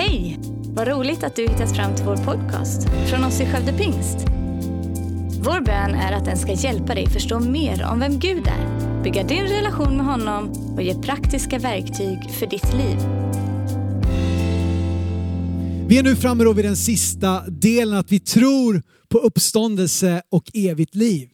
Hej! Vad roligt att du hittat fram till vår podcast från oss i Skövde Pingst. Vår bön är att den ska hjälpa dig förstå mer om vem Gud är, bygga din relation med honom och ge praktiska verktyg för ditt liv. Vi är nu framme vid den sista delen, att vi tror på uppståndelse och evigt liv.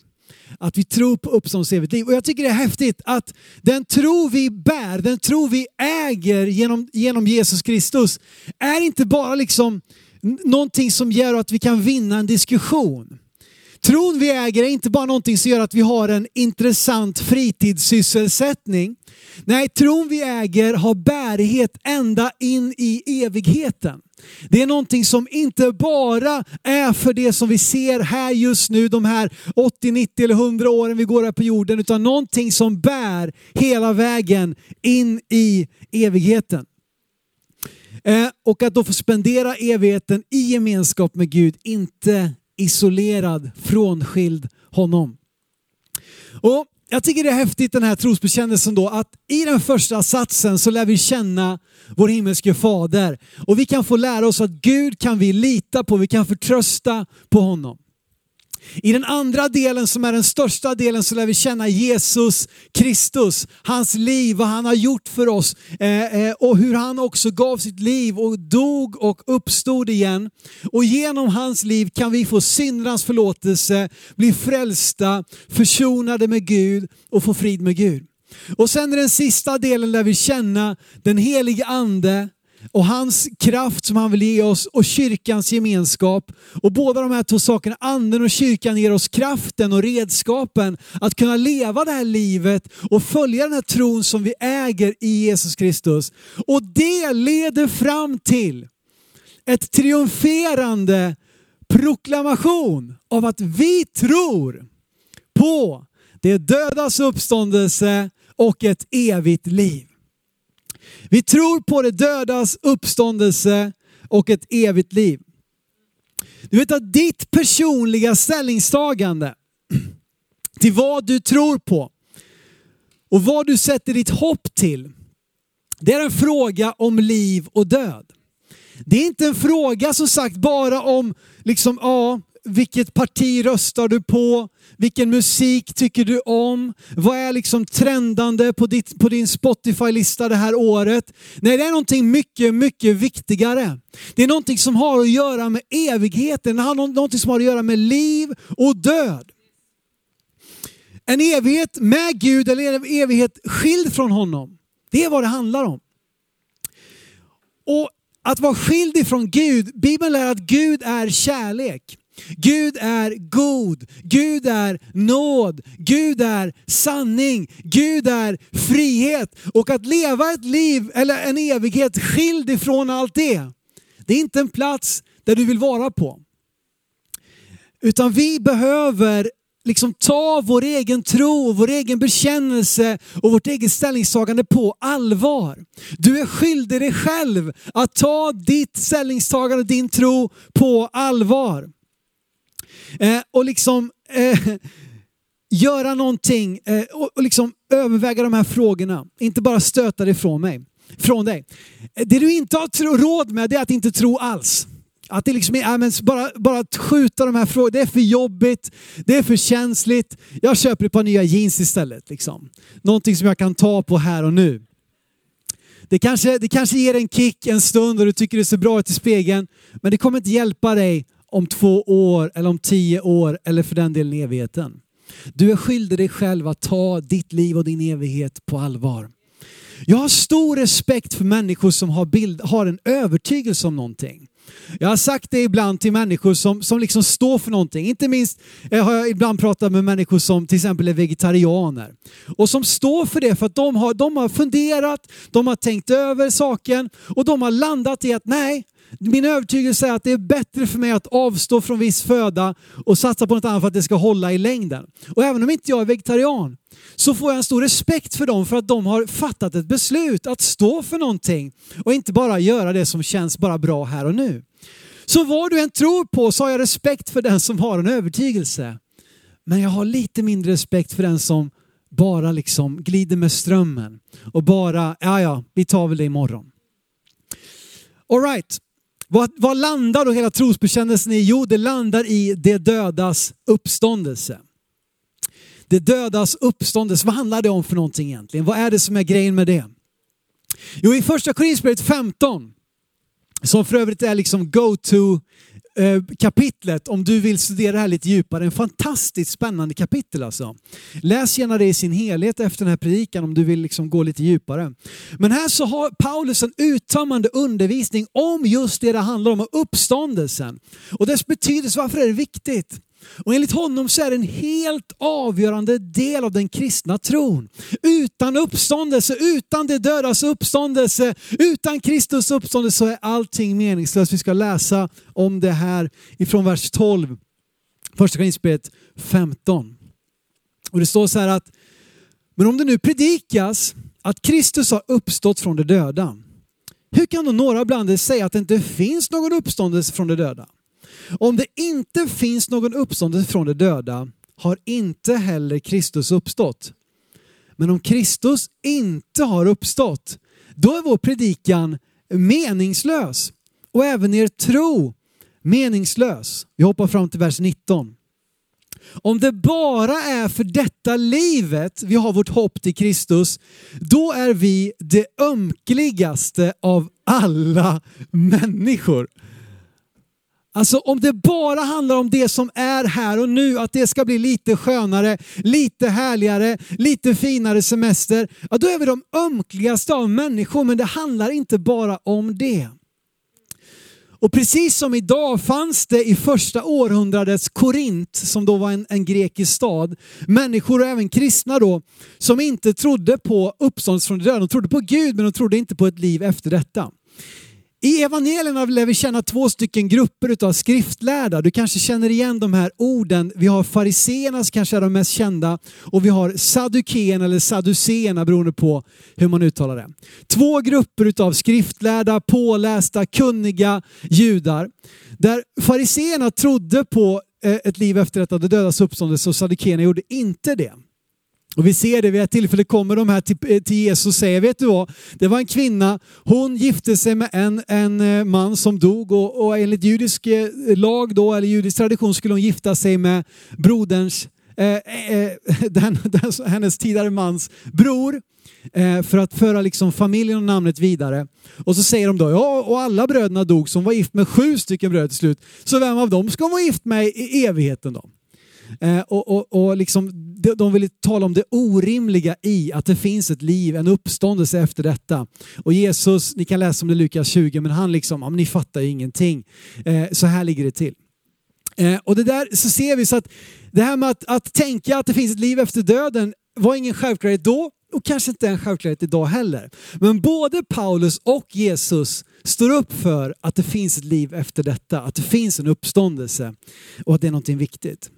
Att vi tror på uppståndelse evigt liv. Och jag tycker det är häftigt att den tro vi bär, den tro vi äger genom, genom Jesus Kristus, är inte bara liksom någonting som gör att vi kan vinna en diskussion. Tron vi äger är inte bara någonting som gör att vi har en intressant fritidssysselsättning. Nej, tron vi äger har bärighet ända in i evigheten. Det är någonting som inte bara är för det som vi ser här just nu, de här 80, 90 eller 100 åren vi går här på jorden, utan någonting som bär hela vägen in i evigheten. Eh, och att då få spendera evigheten i gemenskap med Gud, inte isolerad, frånskild honom. Och jag tycker det är häftigt den här trosbekännelsen då att i den första satsen så lär vi känna vår himmelske fader och vi kan få lära oss att Gud kan vi lita på, vi kan förtrösta på honom. I den andra delen som är den största delen så lär vi känna Jesus Kristus, hans liv, vad han har gjort för oss eh, eh, och hur han också gav sitt liv och dog och uppstod igen. Och genom hans liv kan vi få syndernas förlåtelse, bli frälsta, försonade med Gud och få frid med Gud. Och sen i den sista delen lär vi känna den helige ande, och hans kraft som han vill ge oss och kyrkans gemenskap. Och båda de här två sakerna, anden och kyrkan ger oss kraften och redskapen att kunna leva det här livet och följa den här tron som vi äger i Jesus Kristus. Och det leder fram till ett triumferande proklamation av att vi tror på det dödas uppståndelse och ett evigt liv. Vi tror på det dödas uppståndelse och ett evigt liv. Du vet att ditt personliga ställningstagande till vad du tror på och vad du sätter ditt hopp till, det är en fråga om liv och död. Det är inte en fråga som sagt bara om liksom, ja, vilket parti röstar du på? Vilken musik tycker du om? Vad är liksom trendande på, ditt, på din Spotify-lista det här året? Nej, det är någonting mycket, mycket viktigare. Det är någonting som har att göra med evigheten. Det har någonting som har att göra med liv och död. En evighet med Gud eller en evighet skild från honom. Det är vad det handlar om. Och att vara skild ifrån Gud, Bibeln lär att Gud är kärlek. Gud är god, Gud är nåd, Gud är sanning, Gud är frihet. Och att leva ett liv eller en evighet skild ifrån allt det, det är inte en plats där du vill vara på. Utan vi behöver liksom ta vår egen tro, vår egen bekännelse och vårt eget ställningstagande på allvar. Du är skyldig dig själv att ta ditt ställningstagande, din tro på allvar. Eh, och liksom eh, göra någonting eh, och, och liksom överväga de här frågorna. Inte bara stöta det från mig, från dig. Eh, det du inte har råd med det är att inte tro alls. Att det liksom är, men bara, bara att skjuta de här frågorna, det är för jobbigt, det är för känsligt. Jag köper ett par nya jeans istället. Liksom. Någonting som jag kan ta på här och nu. Det kanske, det kanske ger en kick en stund och du tycker det ser bra ut i spegeln, men det kommer inte hjälpa dig om två år eller om tio år eller för den delen evigheten. Du är skyldig dig själv att ta ditt liv och din evighet på allvar. Jag har stor respekt för människor som har, bild, har en övertygelse om någonting. Jag har sagt det ibland till människor som, som liksom står för någonting. Inte minst eh, har jag ibland pratat med människor som till exempel är vegetarianer. Och som står för det för att de har, de har funderat, de har tänkt över saken och de har landat i att nej, min övertygelse är att det är bättre för mig att avstå från viss föda och satsa på något annat för att det ska hålla i längden. Och även om inte jag är vegetarian så får jag en stor respekt för dem för att de har fattat ett beslut att stå för någonting och inte bara göra det som känns bara bra här och nu. Så vad du än tror på så har jag respekt för den som har en övertygelse. Men jag har lite mindre respekt för den som bara liksom glider med strömmen och bara, ja ja, vi tar väl det imorgon. All right. Vad, vad landar då hela trosbekännelsen i? Jo, det landar i det dödas uppståndelse. Det dödas uppståndelse, vad handlar det om för någonting egentligen? Vad är det som är grejen med det? Jo, i första Korinthierbrevet 15, som för övrigt är liksom go-to Eh, kapitlet om du vill studera det här lite djupare. En fantastiskt spännande kapitel alltså. Läs gärna det i sin helhet efter den här predikan om du vill liksom gå lite djupare. Men här så har Paulus en uttömmande undervisning om just det det handlar om, uppståndelsen. Och dess betydelse, varför är det viktigt? Och enligt honom så är det en helt avgörande del av den kristna tron. Utan uppståndelse, utan det dödas uppståndelse, utan Kristus uppståndelse så är allting meningslöst. Vi ska läsa om det här ifrån vers 12, första Korinthierbrevet 15. Och det står så här att, men om det nu predikas att Kristus har uppstått från de döda, hur kan då några bland er säga att det inte finns någon uppståndelse från de döda? Om det inte finns någon uppståndelse från de döda har inte heller Kristus uppstått. Men om Kristus inte har uppstått, då är vår predikan meningslös och även er tro meningslös. Vi hoppar fram till vers 19. Om det bara är för detta livet vi har vårt hopp till Kristus, då är vi det ömkligaste av alla människor. Alltså om det bara handlar om det som är här och nu, att det ska bli lite skönare, lite härligare, lite finare semester, ja då är vi de ömkligaste av människor, men det handlar inte bara om det. Och precis som idag fanns det i första århundradets Korint, som då var en, en grekisk stad, människor och även kristna då, som inte trodde på uppståndelse från de döda. De trodde på Gud men de trodde inte på ett liv efter detta. I evangelierna lär vi känna två stycken grupper av skriftlärda. Du kanske känner igen de här orden. Vi har fariseerna som kanske är de mest kända och vi har saddukeerna eller sadduceerna beroende på hur man uttalar det. Två grupper av skriftlärda, pålästa, kunniga judar. Där fariseerna trodde på eh, ett liv efter detta, det dödas uppståndelse och saddukéerna gjorde inte det. Och vi ser det vid ett tillfälle kommer de här till, eh, till Jesus och säger, vet du vad? Det var en kvinna, hon gifte sig med en, en eh, man som dog och, och enligt judisk eh, lag då, eller judisk tradition skulle hon gifta sig med broderns, eh, eh, den, den, hennes tidigare mans bror eh, för att föra liksom familjen och namnet vidare. Och så säger de då, ja och alla bröderna dog som var gift med sju stycken bröder till slut. Så vem av dem ska hon vara gift med i evigheten då? Eh, och, och, och liksom, de, vill tala om det orimliga i att det finns ett liv, en uppståndelse efter detta. Och Jesus, ni kan läsa om det i Lukas 20, men han liksom, ja, men ni fattar ju ingenting. Eh, så här ligger det till. Eh, och det där så ser vi så att det här med att, att tänka att det finns ett liv efter döden var ingen självklarhet då och kanske inte en självklarhet idag heller. Men både Paulus och Jesus står upp för att det finns ett liv efter detta, att det finns en uppståndelse och att det är någonting viktigt.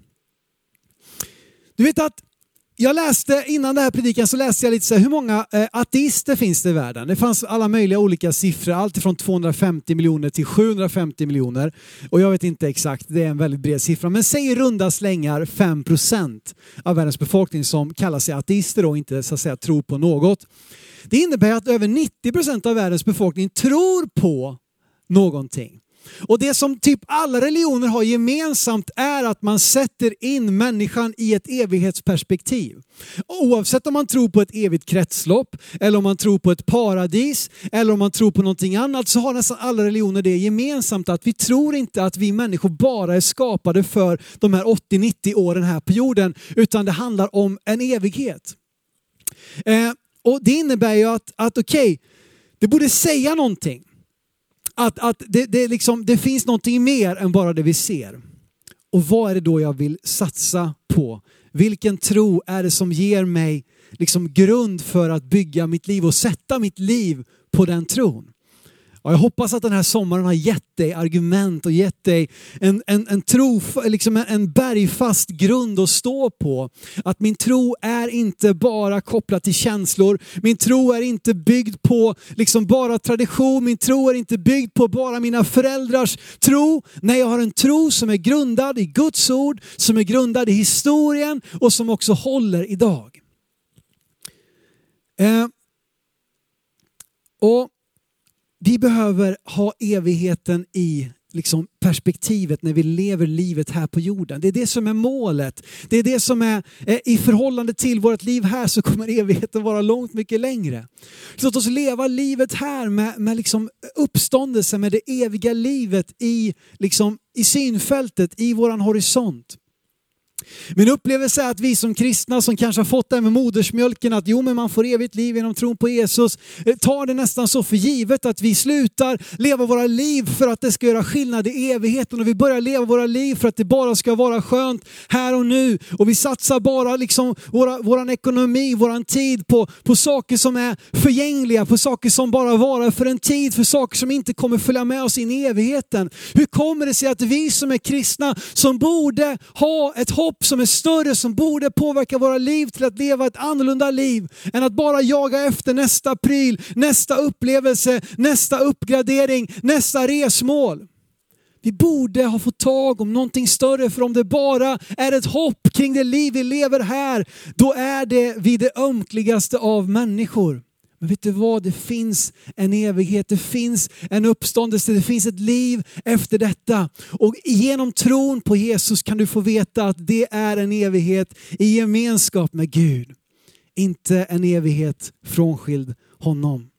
Du vet att jag läste, innan den här predikan så läste jag lite så här, hur många eh, ateister finns det i världen? Det fanns alla möjliga olika siffror, allt från 250 miljoner till 750 miljoner. Och jag vet inte exakt, det är en väldigt bred siffra. Men säg i runda slängar 5% av världens befolkning som kallar sig ateister och inte så att säga tror på något. Det innebär att över 90% av världens befolkning tror på någonting. Och det som typ alla religioner har gemensamt är att man sätter in människan i ett evighetsperspektiv. Oavsett om man tror på ett evigt kretslopp, eller om man tror på ett paradis, eller om man tror på någonting annat, så har nästan alla religioner det gemensamt att vi tror inte att vi människor bara är skapade för de här 80-90 åren här på jorden, utan det handlar om en evighet. Eh, och Det innebär ju att, att okej, okay, det borde säga någonting att, att det, det, liksom, det finns någonting mer än bara det vi ser. Och vad är det då jag vill satsa på? Vilken tro är det som ger mig liksom grund för att bygga mitt liv och sätta mitt liv på den tron? Och jag hoppas att den här sommaren har gett dig argument och gett dig en, en, en, tro, liksom en, en bergfast grund att stå på. Att min tro är inte bara kopplad till känslor. Min tro är inte byggd på liksom bara tradition. Min tro är inte byggd på bara mina föräldrars tro. Nej, jag har en tro som är grundad i Guds ord, som är grundad i historien och som också håller idag. Eh, och vi behöver ha evigheten i liksom perspektivet när vi lever livet här på jorden. Det är det som är målet. Det är det som är eh, i förhållande till vårt liv här så kommer evigheten vara långt mycket längre. Låt oss leva livet här med, med liksom uppståndelse, med det eviga livet i, liksom, i synfältet, i våran horisont. Min upplevelse är att vi som kristna som kanske har fått det här med modersmjölken, att jo men man får evigt liv genom tron på Jesus, eh, tar det nästan så för givet att vi slutar leva våra liv för att det ska göra skillnad i evigheten och vi börjar leva våra liv för att det bara ska vara skönt här och nu. Och vi satsar bara liksom våra, våran ekonomi, våran tid på, på saker som är förgängliga, på saker som bara varar för en tid, för saker som inte kommer följa med oss in i evigheten. Hur kommer det sig att vi som är kristna, som borde ha ett hopp hopp som är större, som borde påverka våra liv till att leva ett annorlunda liv än att bara jaga efter nästa pryl, nästa upplevelse, nästa uppgradering, nästa resmål. Vi borde ha fått tag om någonting större, för om det bara är ett hopp kring det liv vi lever här, då är det vi det ömkligaste av människor. Men vet du vad? Det finns en evighet, det finns en uppståndelse, det finns ett liv efter detta. Och genom tron på Jesus kan du få veta att det är en evighet i gemenskap med Gud. Inte en evighet frånskild honom.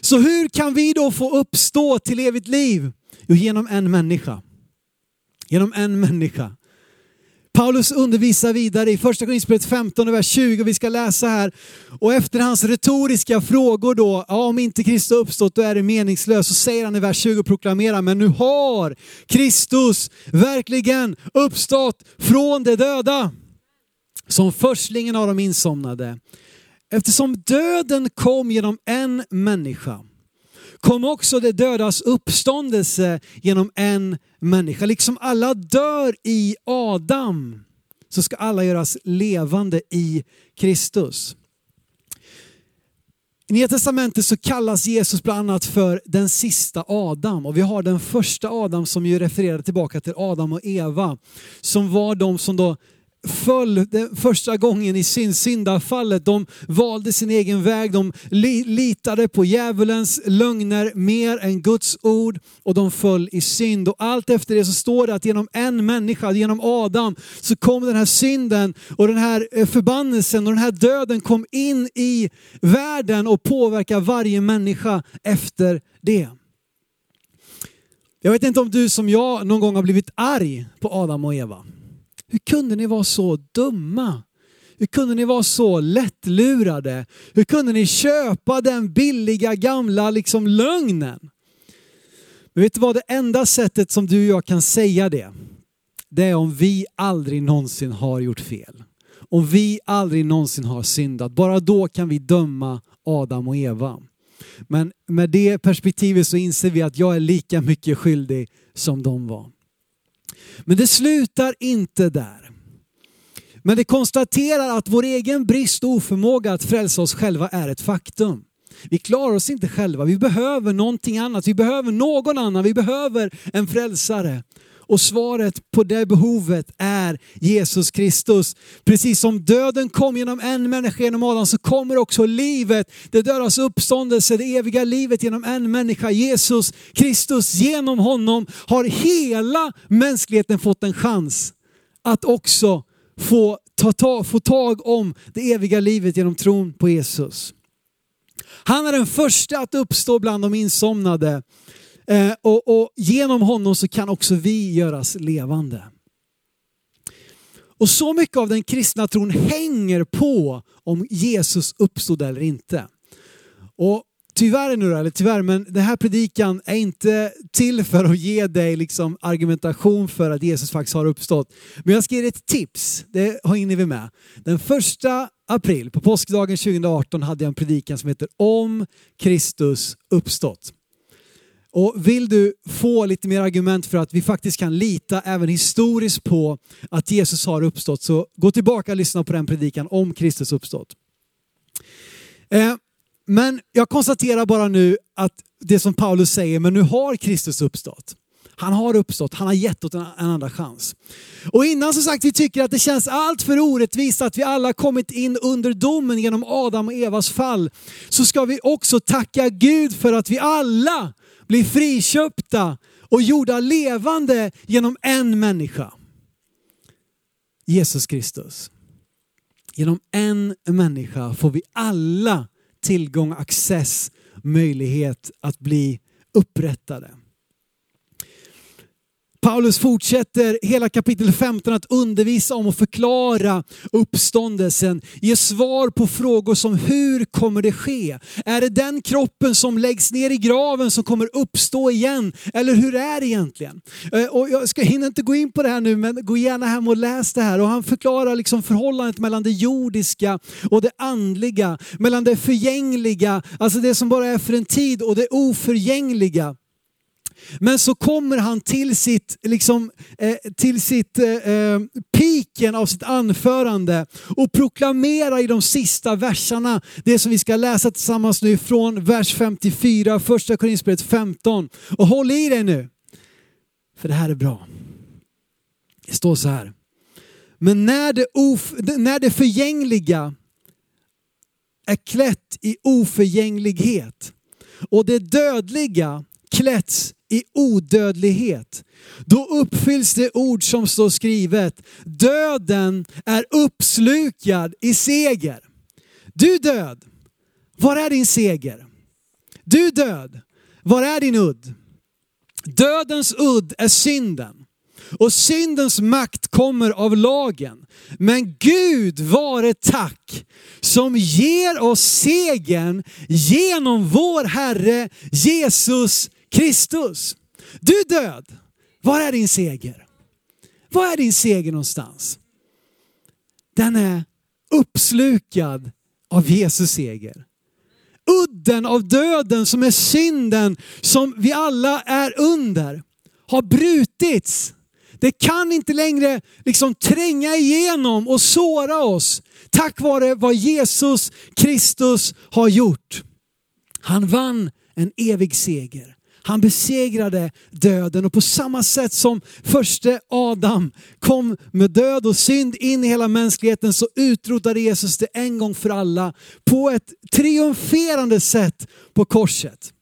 Så hur kan vi då få uppstå till evigt liv? Jo, genom en människa. Genom en människa. Paulus undervisar vidare i första Korinthierbrevet 15 vers 20. Vi ska läsa här. Och efter hans retoriska frågor då, ja, om inte Kristus uppstått då är det meningslöst. Så säger han i vers 20 och proklamerar, men nu har Kristus verkligen uppstått från de döda. Som förstlingen av de insomnade. Eftersom döden kom genom en människa kom också det dödas uppståndelse genom en människa. Liksom alla dör i Adam så ska alla göras levande i Kristus. I Nya Testamentet så kallas Jesus bland annat för den sista Adam och vi har den första Adam som ju refererar tillbaka till Adam och Eva som var de som då föll första gången i sin syndafallet. De valde sin egen väg, de litade på djävulens lögner mer än Guds ord och de föll i synd. Och allt efter det så står det att genom en människa, genom Adam, så kom den här synden och den här eh, förbannelsen och den här döden kom in i världen och påverkar varje människa efter det. Jag vet inte om du som jag någon gång har blivit arg på Adam och Eva. Hur kunde ni vara så dumma? Hur kunde ni vara så lättlurade? Hur kunde ni köpa den billiga gamla liksom lögnen? Men vet du vad, det enda sättet som du och jag kan säga det, det är om vi aldrig någonsin har gjort fel. Om vi aldrig någonsin har syndat. Bara då kan vi döma Adam och Eva. Men med det perspektivet så inser vi att jag är lika mycket skyldig som de var. Men det slutar inte där. Men det konstaterar att vår egen brist och oförmåga att frälsa oss själva är ett faktum. Vi klarar oss inte själva, vi behöver någonting annat, vi behöver någon annan, vi behöver en frälsare. Och svaret på det behovet är Jesus Kristus. Precis som döden kom genom en människa genom Adam så kommer också livet, det dödas uppståndelse, det eviga livet genom en människa, Jesus Kristus. Genom honom har hela mänskligheten fått en chans att också få, ta, ta, få tag om det eviga livet genom tron på Jesus. Han är den första att uppstå bland de insomnade. Eh, och, och genom honom så kan också vi göras levande. Och så mycket av den kristna tron hänger på om Jesus uppstod eller inte. Och tyvärr nu då, eller tyvärr, men den här predikan är inte till för att ge dig liksom argumentation för att Jesus faktiskt har uppstått. Men jag ska ge dig ett tips, det hinner vi med. Den första april, på påskdagen 2018, hade jag en predikan som heter Om Kristus uppstått. Och vill du få lite mer argument för att vi faktiskt kan lita även historiskt på att Jesus har uppstått så gå tillbaka och lyssna på den predikan om Kristus uppstått. Eh, men jag konstaterar bara nu att det som Paulus säger, men nu har Kristus uppstått. Han har uppstått, han har gett oss en, en andra chans. Och innan som sagt vi tycker att det känns allt för orättvist att vi alla kommit in under domen genom Adam och Evas fall, så ska vi också tacka Gud för att vi alla blir friköpta och gjorda levande genom en människa. Jesus Kristus. Genom en människa får vi alla tillgång, access, möjlighet att bli upprättade. Paulus fortsätter hela kapitel 15 att undervisa om och förklara uppståndelsen, ge svar på frågor som hur kommer det ske? Är det den kroppen som läggs ner i graven som kommer uppstå igen? Eller hur är det egentligen? Eh, och jag ska hinna inte gå in på det här nu, men gå gärna hem och läs det här. Och han förklarar liksom förhållandet mellan det jordiska och det andliga, mellan det förgängliga, alltså det som bara är för en tid, och det oförgängliga. Men så kommer han till sitt, liksom, eh, till sitt eh, eh, piken av sitt anförande och proklamerar i de sista verserna det som vi ska läsa tillsammans nu från vers 54, första Korinthierbrevet 15. Och håll i dig nu, för det här är bra. Det står så här. Men när det, of, när det förgängliga är klätt i oförgänglighet och det dödliga klätts i odödlighet. Då uppfylls det ord som står skrivet. Döden är uppslukad i seger. Du död, var är din seger? Du död, var är din udd? Dödens udd är synden och syndens makt kommer av lagen. Men Gud vare tack som ger oss segern genom vår Herre Jesus Kristus. Du död, var är din seger? Var är din seger någonstans? Den är uppslukad av Jesus seger. Udden av döden som är synden som vi alla är under har brutits. Det kan inte längre liksom tränga igenom och såra oss tack vare vad Jesus Kristus har gjort. Han vann en evig seger. Han besegrade döden och på samma sätt som första Adam kom med död och synd in i hela mänskligheten så utrotade Jesus det en gång för alla på ett triumferande sätt på korset.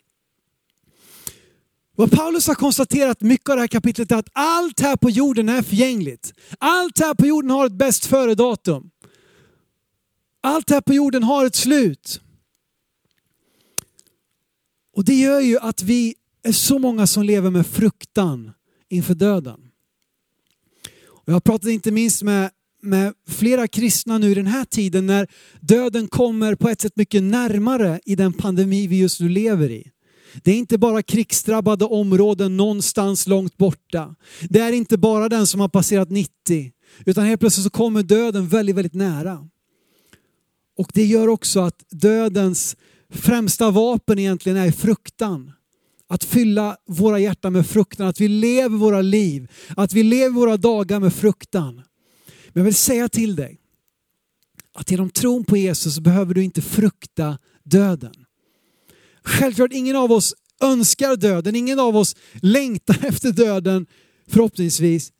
Vad Paulus har konstaterat mycket av det här kapitlet är att allt här på jorden är förgängligt. Allt här på jorden har ett bäst före-datum. Allt här på jorden har ett slut. Och det gör ju att vi är så många som lever med fruktan inför döden. jag har pratat inte minst med, med flera kristna nu i den här tiden när döden kommer på ett sätt mycket närmare i den pandemi vi just nu lever i. Det är inte bara krigsdrabbade områden någonstans långt borta. Det är inte bara den som har passerat 90, utan helt plötsligt så kommer döden väldigt, väldigt nära. Och det gör också att dödens främsta vapen egentligen är fruktan. Att fylla våra hjärtan med fruktan, att vi lever våra liv, att vi lever våra dagar med fruktan. Men jag vill säga till dig att genom tron på Jesus behöver du inte frukta döden. Självklart ingen av oss önskar döden, ingen av oss längtar efter döden förhoppningsvis.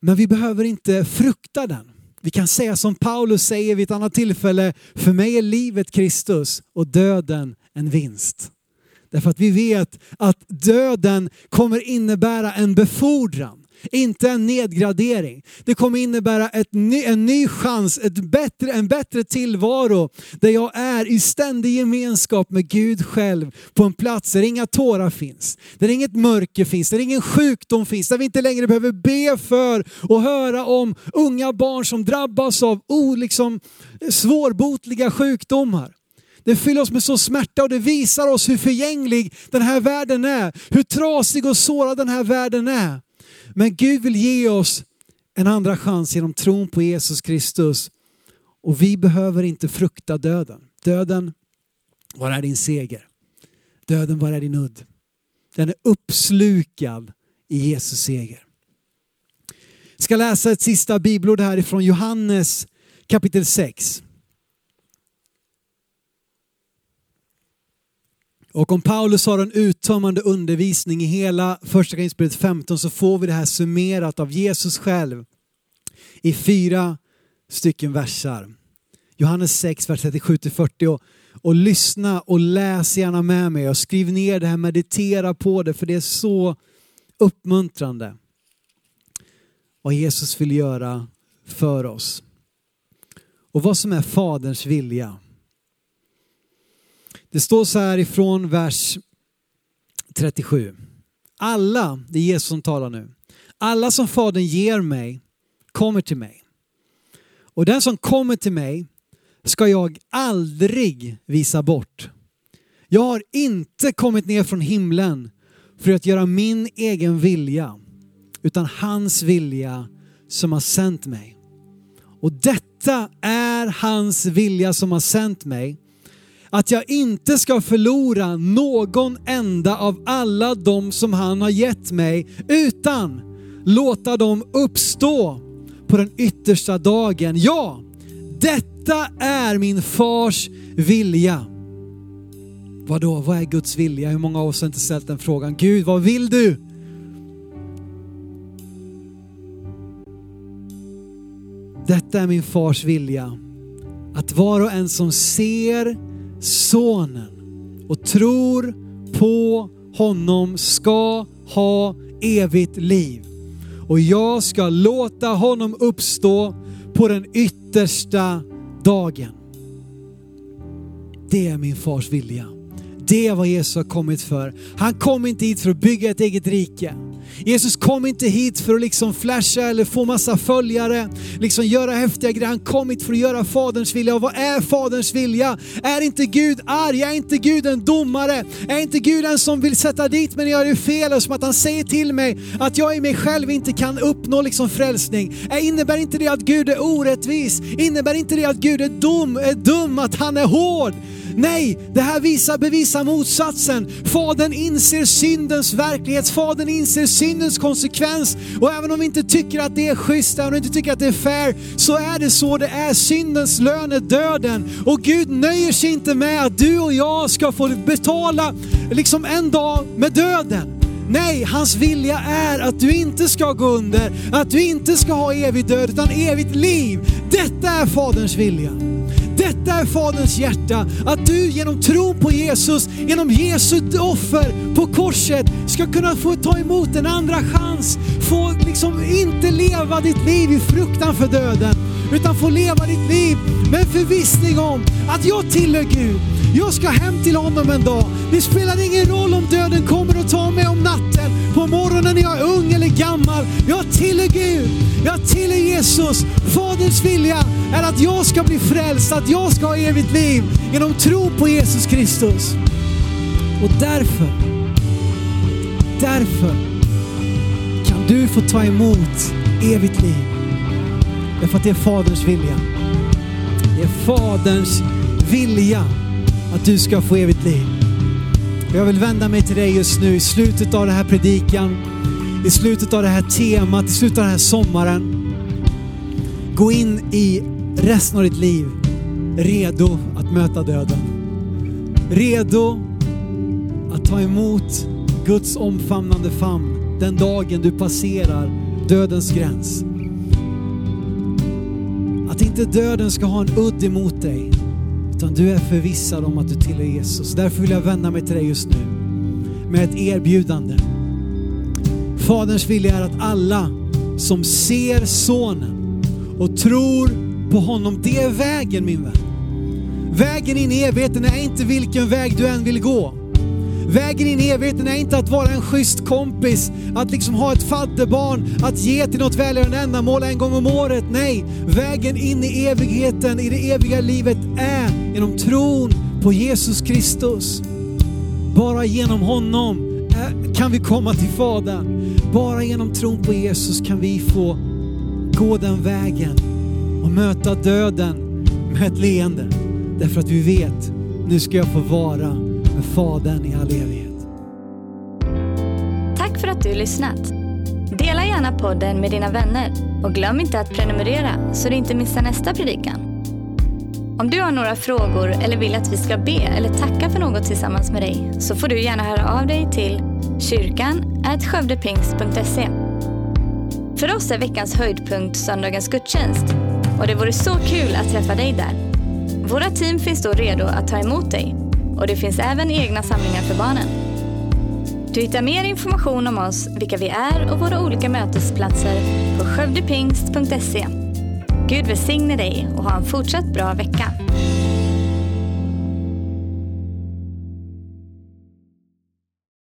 Men vi behöver inte frukta den. Vi kan säga som Paulus säger vid ett annat tillfälle, för mig är livet Kristus och döden en vinst. Därför att vi vet att döden kommer innebära en befordran, inte en nedgradering. Det kommer innebära ett ny, en ny chans, ett bättre, en bättre tillvaro där jag är i ständig gemenskap med Gud själv på en plats där inga tårar finns, där inget mörker finns, där ingen sjukdom finns, där vi inte längre behöver be för och höra om unga barn som drabbas av oh, liksom, svårbotliga sjukdomar. Det fyller oss med så smärta och det visar oss hur förgänglig den här världen är. Hur trasig och sårad den här världen är. Men Gud vill ge oss en andra chans genom tron på Jesus Kristus. Och vi behöver inte frukta döden. Döden, var är din seger? Döden, var är din udd? Den är uppslukad i Jesus seger. Jag ska läsa ett sista bibelord härifrån Johannes kapitel 6. Och om Paulus har en uttömmande undervisning i hela första Korinthierbrevet 15 så får vi det här summerat av Jesus själv i fyra stycken versar. Johannes 6, vers 37-40 och, och lyssna och läs gärna med mig och skriv ner det här, meditera på det för det är så uppmuntrande vad Jesus vill göra för oss. Och vad som är Faderns vilja. Det står så här ifrån vers 37. Alla, det är Jesus som talar nu, alla som Fadern ger mig kommer till mig. Och den som kommer till mig ska jag aldrig visa bort. Jag har inte kommit ner från himlen för att göra min egen vilja, utan hans vilja som har sänt mig. Och detta är hans vilja som har sänt mig, att jag inte ska förlora någon enda av alla de som han har gett mig, utan låta dem uppstå på den yttersta dagen. Ja, detta är min fars vilja. Vadå, vad är Guds vilja? Hur många av oss har inte ställt den frågan? Gud, vad vill du? Detta är min fars vilja. Att var och en som ser sonen och tror på honom ska ha evigt liv. Och jag ska låta honom uppstå på den yttersta dagen. Det är min fars vilja. Det är vad Jesus har kommit för. Han kom inte hit för att bygga ett eget rike. Jesus kom inte hit för att liksom flasha eller få massa följare, liksom göra häftiga grejer. Han kom hit för att göra Faderns vilja. Och vad är Faderns vilja? Är inte Gud arg? Är inte Gud en domare? Är inte Gud en som vill sätta dit mig när jag gör fel? Och som att han säger till mig att jag i mig själv inte kan uppnå liksom frälsning. Innebär inte det att Gud är orättvis? Innebär inte det att Gud är dum, är dum, att han är hård? Nej, det här visar, bevisar motsatsen. Fadern inser syndens verklighet, Fadern inser syndens konsekvens. Och även om vi inte tycker att det är schysst, även om vi inte tycker att det är fair, så är det så det är. Syndens lön är döden. Och Gud nöjer sig inte med att du och jag ska få betala liksom en dag med döden. Nej, hans vilja är att du inte ska gå under, att du inte ska ha evig död, utan evigt liv. Detta är Faderns vilja. Detta är Faderns hjärta, att du genom tro på Jesus, genom Jesu offer på korset ska kunna få ta emot en andra chans. Få liksom inte leva ditt liv i fruktan för döden, utan få leva ditt liv med förvissning om att jag tillhör Gud. Jag ska hem till honom en dag. Det spelar ingen roll om döden kommer och tar mig om natten, på morgonen när jag är ung eller gammal. Jag tillhör Gud. Jag tillhör Jesus. Faderns vilja är att jag ska bli frälst, att jag ska ha evigt liv genom tro på Jesus Kristus. Och därför, därför kan du få ta emot evigt liv. Därför att det är Faderns vilja. Det är Faderns vilja att du ska få evigt liv. Jag vill vända mig till dig just nu i slutet av den här predikan, i slutet av det här temat, i slutet av den här sommaren. Gå in i resten av ditt liv redo att möta döden. Redo att ta emot Guds omfamnande famn den dagen du passerar dödens gräns. Att inte döden ska ha en udd emot dig, utan du är förvissad om att du tillhör Jesus. Därför vill jag vända mig till dig just nu med ett erbjudande. Faderns vilja är att alla som ser sonen och tror på honom, det är vägen min vän. Vägen in i evigheten är inte vilken väg du än vill gå. Vägen in i evigheten är inte att vara en schysst kompis, att liksom ha ett fadderbarn, att ge till något välgörande ändamål en gång om året. Nej, vägen in i evigheten, i det eviga livet är genom tron på Jesus Kristus. Bara genom honom eh, kan vi komma till Fadern. Bara genom tron på Jesus kan vi få gå den vägen och möta döden med ett leende. Därför att vi vet, nu ska jag få vara med Fadern i all evighet. Tack för att du lyssnat. Dela gärna podden med dina vänner och glöm inte att prenumerera så du inte missar nästa predikan. Om du har några frågor eller vill att vi ska be eller tacka för något tillsammans med dig så får du gärna höra av dig till kyrkan skövdepingst.se. För oss är veckans höjdpunkt söndagens gudstjänst och det vore så kul att träffa dig där. Våra team finns då redo att ta emot dig och det finns även egna samlingar för barnen. Du hittar mer information om oss, vilka vi är och våra olika mötesplatser på skövdepingst.se. Gud välsigne dig och ha en fortsatt bra vecka.